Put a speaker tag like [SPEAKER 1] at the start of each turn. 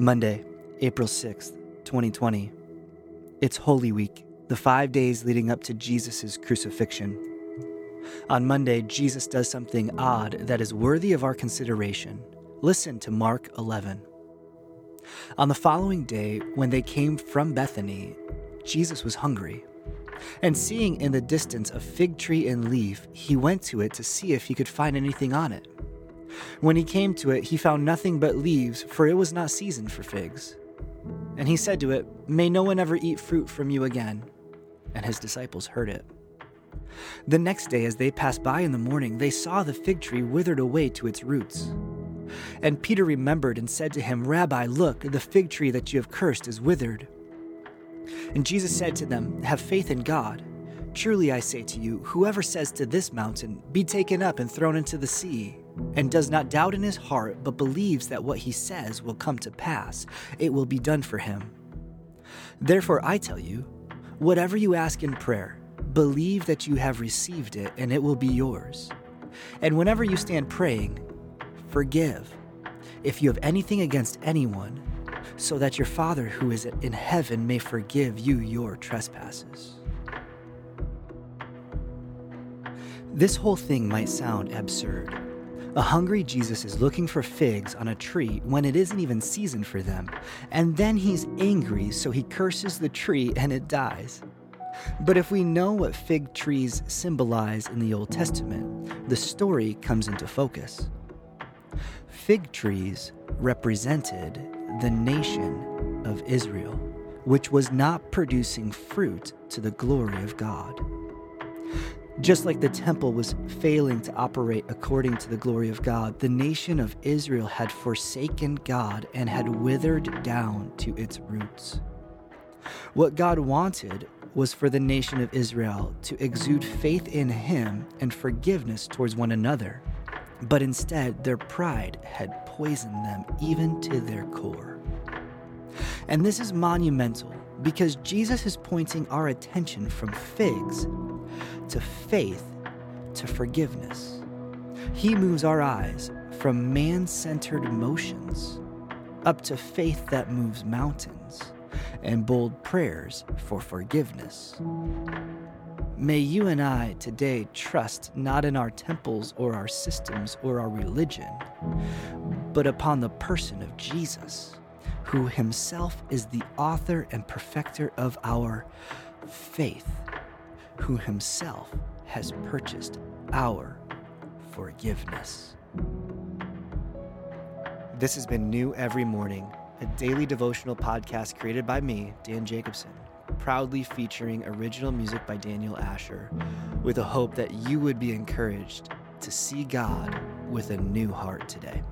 [SPEAKER 1] Monday, April 6th, 2020. It's Holy Week, the five days leading up to Jesus' crucifixion. On Monday, Jesus does something odd that is worthy of our consideration. Listen to Mark 11. On the following day, when they came from Bethany, Jesus was hungry. And seeing in the distance a fig tree and leaf, he went to it to see if he could find anything on it. When he came to it, he found nothing but leaves, for it was not season for figs. And he said to it, May no one ever eat fruit from you again. And his disciples heard it. The next day, as they passed by in the morning, they saw the fig tree withered away to its roots. And Peter remembered and said to him, Rabbi, look, the fig tree that you have cursed is withered. And Jesus said to them, Have faith in God. Truly I say to you, whoever says to this mountain, Be taken up and thrown into the sea, and does not doubt in his heart, but believes that what he says will come to pass, it will be done for him. Therefore, I tell you, whatever you ask in prayer, believe that you have received it, and it will be yours. And whenever you stand praying, forgive if you have anything against anyone, so that your Father who is in heaven may forgive you your trespasses. This whole thing might sound absurd. A hungry Jesus is looking for figs on a tree when it isn't even season for them, and then he's angry, so he curses the tree and it dies. But if we know what fig trees symbolize in the Old Testament, the story comes into focus. Fig trees represented the nation of Israel, which was not producing fruit to the glory of God. Just like the temple was failing to operate according to the glory of God, the nation of Israel had forsaken God and had withered down to its roots. What God wanted was for the nation of Israel to exude faith in Him and forgiveness towards one another, but instead their pride had poisoned them even to their core. And this is monumental because Jesus is pointing our attention from figs to faith to forgiveness. He moves our eyes from man centered motions up to faith that moves mountains and bold prayers for forgiveness. May you and I today trust not in our temples or our systems or our religion, but upon the person of Jesus, who himself is the author and perfecter of our faith who himself has purchased our forgiveness. This has been New Every Morning, a daily devotional podcast created by me, Dan Jacobson, proudly featuring original music by Daniel Asher, with a hope that you would be encouraged to see God with a new heart today.